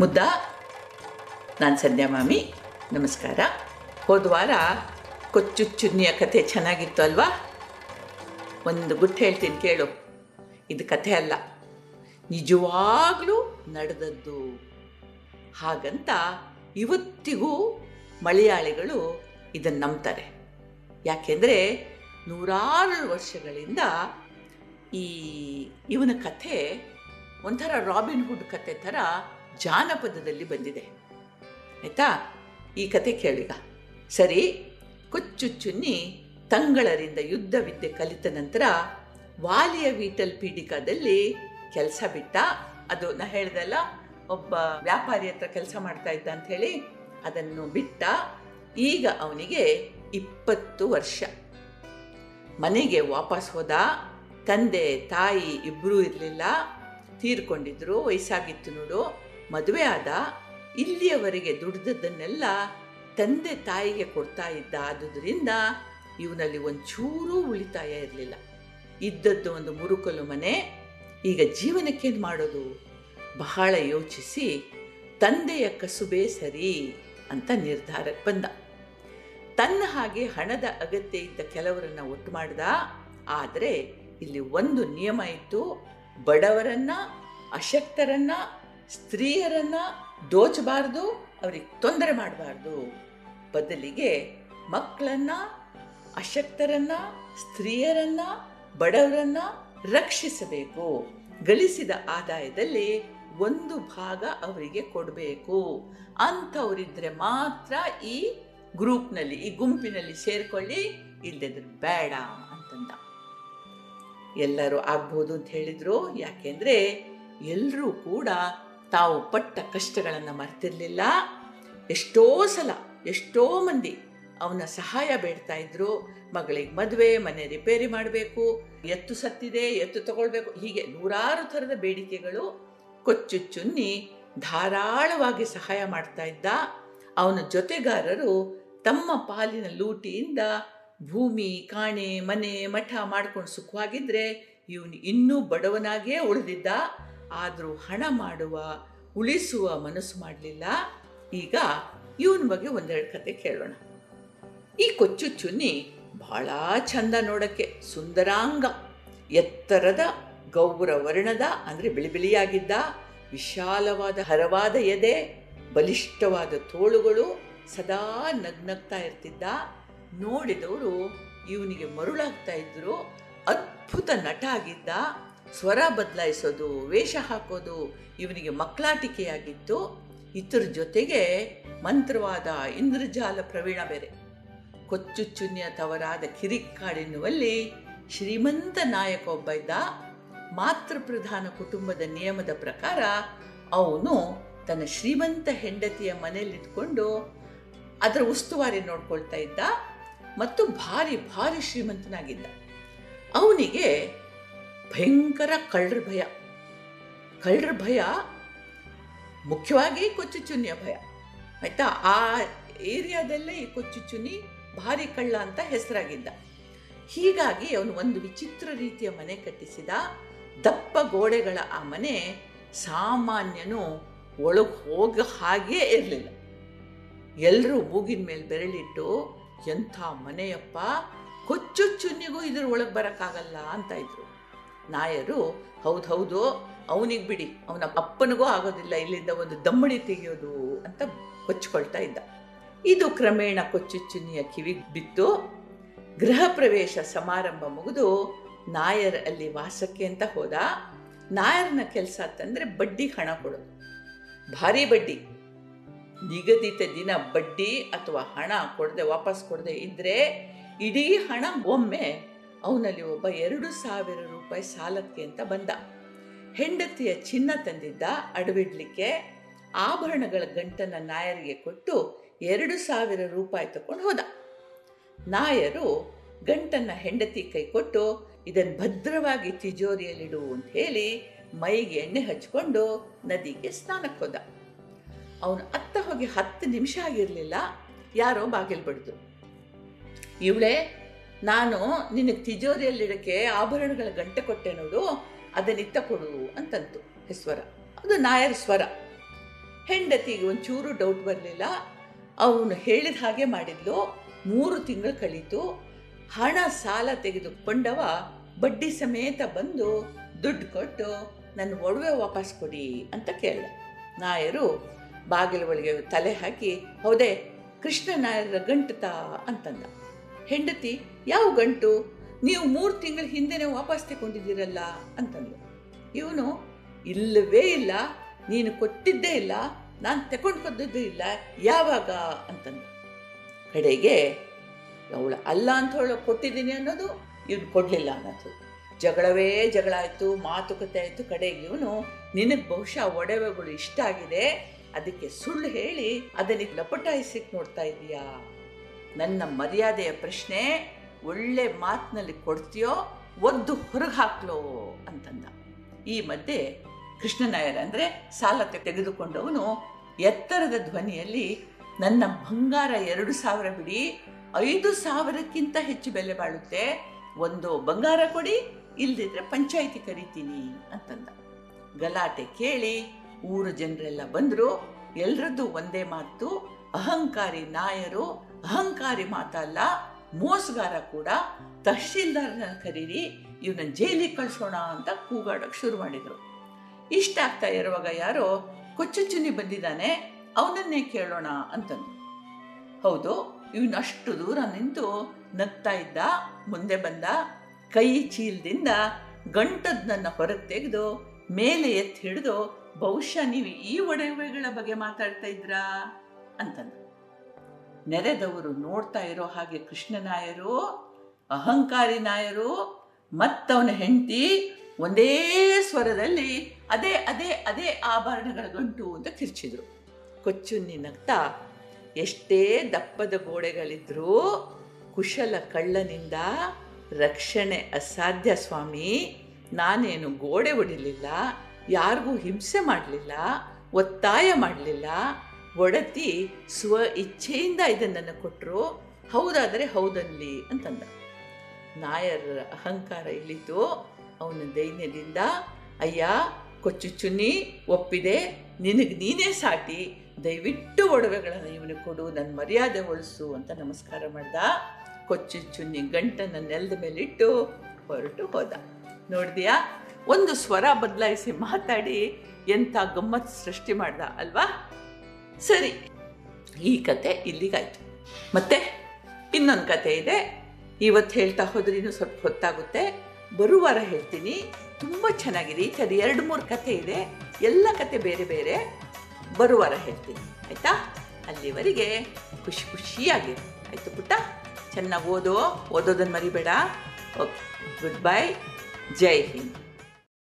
ಮುದ್ದ. ನಾನು ಸಂಧ್ಯಾ ಮಾಮಿ, ನಮಸ್ಕಾರ. ಹೋದ ವಾರ ಕೊಚ್ಚು ಚುನ್ನಿಯ ಕಥೆ ಚೆನ್ನಾಗಿತ್ತು ಅಲ್ವಾ? ಒಂದು ಗುಟ್ಟು ಹೇಳ್ತೀನಿ ಕೇಳು. ಇದು ಕಥೆ ಅಲ್ಲ. ನಿಜವಾಗ್ಲೂ ನಡೆದದ್ದು. ಹಾಗಂತ ಇವತ್ತಿಗೂ ಮಲಯಾಳಿಗಳು ಇದನ್ನು ನಂಬ್ತಾರೆ. ಯಾಕೆಂದರೆ ನೂರಾರು ವರ್ಷಗಳಿಂದ ಈ ಇವನ ಕಥೆ ಒಂಥರ ರಾಬಿನ್ ಹುಡ್ ಕತೆ ಥರ ಜಾನಪದದಲ್ಲಿ ಬಂದಿದೆ. ಆಯಿತಾ? ಈ ಕತೆ ಕೇಳಿಗ. ಸರಿ, ಕೊಚ್ಚು ಚುನ್ನಿ ತಂಗಳರಿಂದ ಯುದ್ಧ ವಿದ್ಯೆ ಕಲಿತ ನಂತರ ವಾಲಿಯ ವೀಟಲ್ ಪೀಡಿಕಾದಲ್ಲಿ ಕೆಲಸ ಬಿಟ್ಟ. ಅದು ನಾ ಹೇಳ್ದಲ್ಲ, ಒಬ್ಬ ವ್ಯಾಪಾರಿ ಹತ್ರ ಕೆಲಸ ಮಾಡ್ತಾ ಇದ್ದ ಅಂತ ಹೇಳಿ ಅದನ್ನು ಬಿಟ್ಟ. ಈಗ ಅವನಿಗೆ ಇಪ್ಪತ್ತು ವರ್ಷ. ಮನೆಗೆ ವಾಪಸ್ ಹೋದ. ತಂದೆ, ತಾಯಿ ಇಬ್ಬರೂ ಇರಲಿಲ್ಲ. ತೀರ್ಕೊಂಡಿದ್ರು, ವಯಸ್ಸಾಗಿತ್ತು ನೋಡು. ಮದುವೆ ಆದ ಇಲ್ಲಿಯವರೆಗೆ ದುಡಿದದ್ದನ್ನೆಲ್ಲ ತಂದೆ ತಾಯಿಗೆ ಕೊಡ್ತಾ ಇದ್ದ ಆದುದರಿಂದ ಇವನಲ್ಲಿ ಒಂಚೂರೂ ಉಳಿತಾಯ ಇರಲಿಲ್ಲ. ಇದ್ದದ್ದು ಒಂದು ಮುರುಕಲು ಮನೆ, ಈಗ ಜೀವನಕ್ಕೇನು ಮಾಡೋದು? ಬಹಳ ಯೋಚಿಸಿ ತಂದೆಯ ಕಸುಬೇ ಸರಿ ಅಂತ ನಿರ್ಧಾರಕ್ಕೆ ಬಂದ. ತನ್ನ ಹಾಗೆ ಹಣದ ಅಗತ್ಯ ಇದ್ದ ಕೆಲವರನ್ನು ಒಟ್ಟು ಮಾಡ್ದ. ಆದರೆ ಇಲ್ಲಿ ಒಂದು ನಿಯಮ ಇತ್ತು, ಬಡವರನ್ನ, ಅಶಕ್ತರನ್ನ ಸ್ತ್ರೀಯರನ್ನ ದೋಚಬಾರ್ದು, ಅವ್ರಿಗೆ ತೊಂದರೆ ಮಾಡಬಾರ್ದು. ಬದಲಿಗೆ ಮಕ್ಕಳನ್ನ, ಅಶಕ್ತರನ್ನ, ಸ್ತ್ರೀಯರನ್ನ, ಬಡವರನ್ನ ರಕ್ಷಿಸಬೇಕು. ಗಳಿಸಿದ ಆದಾಯದಲ್ಲಿ ಒಂದು ಭಾಗ ಅವರಿಗೆ ಕೊಡಬೇಕು. ಅಂಥವರಿದ್ರೆ ಮಾತ್ರ ಈ ಗ್ರೂಪ್ನಲ್ಲಿ, ಈ ಗುಂಪಿನಲ್ಲಿ ಸೇರ್ಕೊಳ್ಳಿ ಇಲ್ಲದಿದ್ರೆ ಬೇಡ ಅಂತಂದ. ಎಲ್ಲರೂ ಆಗ್ಬೋದು ಅಂತ ಹೇಳಿದ್ರು. ಯಾಕೆಂದ್ರೆ ಎಲ್ಲರೂ ಕೂಡ ತಾವು ಪಟ್ಟ ಕಷ್ಟಗಳನ್ನು ಮರೆತಿರಲಿಲ್ಲ. ಎಷ್ಟೋ ಸಲ, ಎಷ್ಟೋ ಮಂದಿ ಅವನ ಸಹಾಯ ಬೇಡ್ತಾ ಇದ್ರು. ಮಗಳಿಗೆ ಮದುವೆ, ಮನೆ ರಿಪೇರಿ ಮಾಡಬೇಕು, ಎತ್ತು ಸತ್ತಿದೆ, ಎತ್ತು ತಗೊಳ್ಬೇಕು, ಹೀಗೆ ನೂರಾರು ಥರದ ಬೇಡಿಕೆಗಳು ಕೊಚ್ಚು ಚುನ್ನಿ ಧಾರಾಳವಾಗಿ ಸಹಾಯ ಮಾಡ್ತಾ ಇದ್ದ. ಅವನ ಜೊತೆಗಾರರು ತಮ್ಮ ಪಾಲಿನ ಲೂಟಿಯಿಂದ ಭೂಮಿ, ಕಾಣೆ, ಮನೆ, ಮಠ ಮಾಡ್ಕೊಂಡು ಸುಖವಾಗಿದ್ರೆ ಇವನು ಇನ್ನೂ ಬಡವನಾಗಿಯೇ ಉಳಿದಿದ್ದ. ಆದರೂ ಹಣ ಮಾಡುವ, ಉಳಿಸುವ ಮನಸ್ಸು ಮಾಡಲಿಲ್ಲ. ಈಗ ಇವನ ಬಗ್ಗೆ ಒಂದೆರಡು ಕತೆ ಕೇಳೋಣ. ಈ ಕೊಚ್ಚು ಚುನ್ನಿ ಬಹಳ ಚಂದ ನೋಡಕ್ಕೆ, ಸುಂದರಾಂಗ. ಎತ್ತರದ, ಗೌರ ವರ್ಣದ, ಅಂದರೆ ಬಿಳಿ ಬಿಳಿಯಾಗಿದ್ದ, ವಿಶಾಲವಾದ ಹರವಾದ ಎದೆ, ಬಲಿಷ್ಠವಾದ ತೋಳುಗಳು ಸದಾ ನಗ್ನಗ್ತಾ ಇರ್ತಿದ್ದ. ನೋಡಿದವರು ಇವನಿಗೆ ಮರುಳಾಗ್ತಾ ಇದ್ರು, ಅದ್ಭುತ ನಟ ಆಗಿದ್ದ. ಸ್ವರ ಬದಲಾಯಿಸೋದು, ವೇಷ ಹಾಕೋದು ಇವನಿಗೆ ಮಕ್ಕಳಾಟಿಕೆಯಾಗಿತ್ತು ಇತರ ಜೊತೆಗೆ ಮಂತ್ರವಾದ ಇಂದ್ರಜಾಲ ಪ್ರವೀಣ ಬೇರೆ. ಕೊಚ್ಚು ಚುನ್ಯ ತವರಾದ ಕಿರಿಕ್ಕಾಡೆನ್ನುವಲ್ಲಿ ಶ್ರೀಮಂತ ನಾಯಕ ಒಬ್ಬ ಇದ್ದ. ಮಾತೃ ಪ್ರಧಾನ ಕುಟುಂಬದ ನಿಯಮದ ಪ್ರಕಾರ ಅವನು ತನ್ನ ಶ್ರೀಮಂತ ಹೆಂಡತಿಯ ಮನೆಯಲ್ಲಿಟ್ಕೊಂಡು ಅದರ ಉಸ್ತುವಾರಿ ನೋಡ್ಕೊಳ್ತಾ ಇದ್ದ ಮತ್ತು ಭಾರಿ ಭಾರಿ ಶ್ರೀಮಂತನಾಗಿದ್ದ. ಅವನಿಗೆ ಭಯಂಕರ ಕಳ್ಳರ ಭಯ. ಕಳ್ಳರ ಭಯ, ಮುಖ್ಯವಾಗಿ ಕೊಚ್ಚು ಚುನ್ನಿಯ ಭಯ. ಆಯ್ತಾ? ಆ ಏರಿಯಾದಲ್ಲೇ ಈ ಕೊಚ್ಚು ಚುನ್ನಿ ಭಾರಿ ಕಳ್ಳ ಅಂತ ಹೆಸರಾಗಿದ್ದ. ಹೀಗಾಗಿ ಅವನು ಒಂದು ವಿಚಿತ್ರ ರೀತಿಯ ಮನೆ ಕಟ್ಟಿಸಿದ. ದಪ್ಪ ಗೋಡೆಗಳ ಆ ಮನೆ ಸಾಮಾನ್ಯನು ಒಳಗೆ ಹೋಗ ಹಾಗೇ ಇರಲಿಲ್ಲ. ಎಲ್ಲರೂ ಮೂಗಿನ ಮೇಲೆ ಬೆರಳಿಟ್ಟು, ಎಂಥ ಮನೆಯಪ್ಪ ಕೊಚ್ಚು ಚುನ್ನಿಗೂ ಇದ್ರ ಒಳಗೆ ಬರೋಕ್ಕಾಗಲ್ಲ ಅಂತ ಇದ್ರು. ನಾಯರು, ಹೌದು ಹೌದು, ಅವನಿಗೆ ಬಿಡಿ, ಅವನ ಅಪ್ಪನಿಗೂ ಆಗೋದಿಲ್ಲ, ಇಲ್ಲಿಂದ ಒಂದು ದಮ್ಮಡಿ ತೆಗೆಯೋದು ಅಂತ ಕೊಚ್ಕೊಳ್ತಾ ಇದ್ದ. ಇದು ಕ್ರಮೇಣ ಕೊಚ್ಚುಚ್ಚುನಿಯ ಕಿವಿಗೆ ಬಿತ್ತು. ಗೃಹ ಪ್ರವೇಶ ಸಮಾರಂಭ ಮುಗಿದು ನಾಯರ್ ಅಲ್ಲಿ ವಾಸಕ್ಕೆ ಅಂತ ಹೋದ. ನಾಯರ್ನ ಕೆಲಸ ಅಂತಂದ್ರೆ ಬಡ್ಡಿ ಹಣ ಕೊಡೋದು ಭಾರಿ ಬಡ್ಡಿ. ನಿಗದಿತ ದಿನ ಬಡ್ಡಿ ಅಥವಾ ಹಣ ಕೊಡದೆ, ವಾಪಸ್ ಕೊಡದೆ ಇದ್ದರೆ ಇಡೀ ಹಣ ಒಮ್ಮೆ ಅವನಲ್ಲಿ ಒಬ್ಬ ಎರಡು ಸಾವಿರ ರೂಪಾಯಿ ಸಾಲಕ್ಕೆ ಅಂತ ಬಂದ. ಹೆಂಡತಿಯ ಚಿನ್ನ ತಂದಿದ್ದ, ಅಡವಿಡ್ಲಿಕ್ಕೆ ಆಭರಣಗಳ ಗಂಟನ್ನ ನಾಯರಿಗೆ ಕೊಟ್ಟು ಎರಡು ಸಾವಿರ ರೂಪಾಯಿ ತಕೊಂಡು ಹೋದ. ನಾಯರು ಗಂಟನ್ನ ಹೆಂಡತಿ ಕೈ ಕೊಟ್ಟು ಇದನ್ನು ಭದ್ರವಾಗಿ ತಿಜೋರಿಯಲ್ಲಿಡು ಅಂತ ಹೇಳಿ ಮೈಗೆ ಎಣ್ಣೆ ಹಚ್ಕೊಂಡು ನದಿಗೆ ಸ್ನಾನಕ್ಕೆ ಹೋದ. ಅವನು ಅತ್ತ ಹೋಗಿ ಹತ್ತು ನಿಮಿಷ ಆಗಿರಲಿಲ್ಲ, ಯಾರೋ ಬಾಗಿಲು ಬಡ್ದು. ಇವಳೇ ನಾನು ನಿನಗೆ ತಿಜೋರಿಯಲ್ಲಿಡಕ್ಕೆ ಆಭರಣಗಳ ಗಂಟೆ ಕೊಟ್ಟೆ ನೋಡು ಅದನ್ನಿತ್ತ ಕೊಡು ಅಂತಂತು ಸ್ವರ ಅದು ನಾಯರ್ ಸ್ವರ. ಹೆಂಡತಿಗೆ ಒಂಚೂರು ಡೌಟ್ ಬರಲಿಲ್ಲ. ಅವನು ಹೇಳಿದ ಹಾಗೆ ಮಾಡಿದ್ಲು. ಮೂರು ತಿಂಗಳು ಕಳೀತು. ಹಣ, ಸಾಲ ತೆಗೆದುಕೊಂಡವ ಬಡ್ಡಿ ಸಮೇತ ಬಂದು ದುಡ್ಡು ಕೊಟ್ಟು ನನ್ನ ಒಡವೆ ವಾಪಸ್ ಕೊಡಿ ಅಂತ ಕೇಳಿದೆ. ನಾಯರು ಬಾಗಿಲ ಒಳಗೆ ತಲೆ ಹಾಕಿ, ಹೌದೇ, ಕೃಷ್ಣ ನಾಯರ ಗಂಟುತಾ ಅಂತಂದ. ಹೆಂಡತಿ, ಯಾವ ಗಂಟು, ನೀವು ಮೂರು ತಿಂಗಳ ಹಿಂದೆನೇ ವಾಪಸ್ ತಗೊಂಡಿದ್ದೀರಲ್ಲ ಅಂತಂದು ಇವನು, ಇಲ್ಲವೇ ಇಲ್ಲ, ನೀನು ಕೊಟ್ಟಿದ್ದೇ ಇಲ್ಲ, ನಾನು ತಗೊಂಡು ಕೊದ್ದದ್ದು ಇಲ್ಲ, ಯಾವಾಗ? ಅಂತಂದು ಕಡೆಗೆ, ಅವಳು ಅಲ್ಲ ಅಂತ ಹೇಳೋ ಕೊಟ್ಟಿದ್ದೀನಿ ಅನ್ನೋದು ಇವನು ಕೊಡಲಿಲ್ಲ ಅನ್ನೋದು. ಜಗಳವೇ ಜಗಳ ಆಯಿತು, ಮಾತುಕತೆ ಆಯಿತು ಕಡೆಗೆ ಇವನು, ನಿನಗೆ ಬಹುಶಃ ಒಡವೆಗಳು ಇಷ್ಟ ಆಗಿದೆ, ಅದಕ್ಕೆ ಸುಳ್ಳು ಹೇಳಿ ಅದನ್ನ ಲಪಟಾಯಿಸಿಕ್ ನೋಡ್ತಾ ಇದೀಯಾ? ನನ್ನ ಮರ್ಯಾದೆಯ ಪ್ರಶ್ನೆ ಒಳ್ಳೆ ಮಾತಿನಲ್ಲಿ ಕೊಡ್ತೀಯೋ, ಒದ್ದು ಹೊರಗೆ ಹಾಕ್ಲೋ ಅಂತಂದ. ಈ ಮಧ್ಯೆ ಕೃಷ್ಣನಾಯರ್ ಅಂದರೆ ಸಾಲ ತೆಗೆದುಕೊಂಡವನು ಎತ್ತರದ ಧ್ವನಿಯಲ್ಲಿ, ನನ್ನ ಬಂಗಾರ ಎರಡು ಸಾವಿರ ಬಿಡಿ, ಐದು ಸಾವಿರಕ್ಕಿಂತ ಹೆಚ್ಚು ಬೆಲೆ ಬಾಳುತ್ತೆ, ಒಂದು ಬಂಗಾರ ಕೊಡಿ, ಇಲ್ದಿದ್ರೆ ಪಂಚಾಯಿತಿ ಕರಿತೀನಿ ಅಂತಂದ. ಗಲಾಟೆ ಕೇಳಿ ಊರು ಜನರೆಲ್ಲ ಬಂದರು, ಎಲ್ರದ್ದು ಒಂದೇ ಮಾತು, ಅಹಂಕಾರಿ ನಾಯರು ಅಹಂಕಾರಿ ಮಾತಲ್ಲ, ಮೋಸಗಾರ ಕೂಡ, ತಹಶೀಲ್ದಾರನ ಕರೀರಿ ಇವನ ಜೈಲಿಗೆ ಕಳಿಸೋಣ ಅಂತ ಕೂಗಾಡೋಕೆ ಶುರು ಮಾಡಿದರು. ಇಷ್ಟ ಆಗ್ತಾ ಇರುವಾಗ ಯಾರೋ, ಕೊಚ್ಚುಚ್ಚುನಿ ಬಂದಿದ್ದಾನೆ, ಅವನನ್ನೇ ಕೇಳೋಣ ಅಂತಂದು ಹೌದು ಇವನಷ್ಟು ದೂರ ನಿಂತು ನಗ್ತಾ ಇದ್ದ, ಮುಂದೆ ಬಂದ, ಕೈ ಚೀಲದಿಂದ ಗಂಟದನ್ನ ಹೊರಗೆ ತೆಗೆದು, ಮೇಲೆ ಎತ್ತಿ ಹಿಡಿದು, ಬಹುಶಃ ನೀವು ಈ ಒಡವೆಗಳ ಬಗ್ಗೆ ಮಾತಾಡ್ತಾ ಇದ್ರಾ? ಅಂತಂದ ನೆರೆದವರು ನೋಡ್ತಾ ಇರೋ ಹಾಗೆ ಕೃಷ್ಣನಾಯರು ಅಹಂಕಾರಿ ನಾಯರು, ಮತ್ತವನ ಹೆಂಡತಿ ಒಂದೇ ಸ್ವರದಲ್ಲಿ ಅದೇ ಅದೇ ಅದೇ ಆಭರಣಗಳ ಗಂಟು ಅಂತ ಕಿರ್ಚಿದ್ರು. ಕೊಚ್ಚುನ್ನಿ ನಗ್ತಾ ಎಷ್ಟೇ ದಪ್ಪದ ಗೋಡೆಗಳಿದ್ರೂ ಕುಶಲ ಕಳ್ಳನಿಂದ ರಕ್ಷಣೆ ಅಸಾಧ್ಯ ಸ್ವಾಮಿ, ನಾನೇನು ಗೋಡೆ ಹೊಡಿಲಿಲ್ಲ, ಯಾರಿಗೂ ಹಿಂಸೆ ಮಾಡಲಿಲ್ಲ, ಒತ್ತಾಯ ಮಾಡಲಿಲ್ಲ ಒಡತಿ ಸ್ವ ಇಚ್ಛೆಯಿಂದ ಇದನ್ನು ಕೊಟ್ಟರು ಹೌದಾದರೆ ಹೌದನ್ಲಿ ಅಂತಂದ. ನಾಯರ ಅಹಂಕಾರ ಇಳಿತು ಅವನ ದೈನ್ಯದಿಂದ, ಅಯ್ಯ ಕೊಚ್ಚು ಚುನ್ನಿ ಒಪ್ಪಿದೆ. ನಿನಗೆ ನೀನೇ ಸಾಟಿ. ದಯವಿಟ್ಟು ಒಡವೆಗಳನ್ನು ಇವನಿಗೆ ಕೊಡು. ನನ್ನ ಮರ್ಯಾದೆ ಉಳಿಸು ಅಂತ ನಮಸ್ಕಾರ ಮಾಡ್ದ. ಕೊಚ್ಚು ಚುನ್ನಿ ಗಂಟನ್ನು ನೆಲದ ಮೇಲಿಟ್ಟು ಹೊರಟು ಹೋದ. ನೋಡಿದ್ಯಾ? ಒಂದು ಸ್ವರ ಬದಲಾಯಿಸಿ ಮಾತಾಡಿ ಎಂಥ ಗಮ್ಮತ್ ಸೃಷ್ಟಿ ಮಾಡ್ದ, ಅಲ್ವಾ? ಸರಿ, ಈ ಕತೆ ಇಲ್ಲಿಗಾಯ್ತು. ಮತ್ತೆ ಇನ್ನೊಂದು ಕತೆ ಇದೆ. ಇವತ್ತು ಹೇಳ್ತಾ ಹೋದ್ರೂ ಸ್ವಲ್ಪ ಹೊತ್ತಾಗುತ್ತೆ. ಬರುವಾರ ಹೇಳ್ತೀನಿ. ತುಂಬ ಚೆನ್ನಾಗಿದೆ. ಈ ಥರ ಎರಡು ಮೂರು ಕತೆ ಇದೆ. ಎಲ್ಲ ಕತೆ ಬೇರೆ ಬೇರೆ. ಬರುವಾರ ಹೇಳ್ತೀನಿ. ಆಯಿತಾ? ಅಲ್ಲಿವರೆಗೆ ಖುಷಿ ಖುಷಿಯಾಗಿರು ಆಯಿತು ಪುಟ್ಟ? ಚೆನ್ನಾಗಿ ಓದೋ. ಓದೋದನ್ನು ಮರಿಬೇಡ. Okay, good bye. Jai Hind.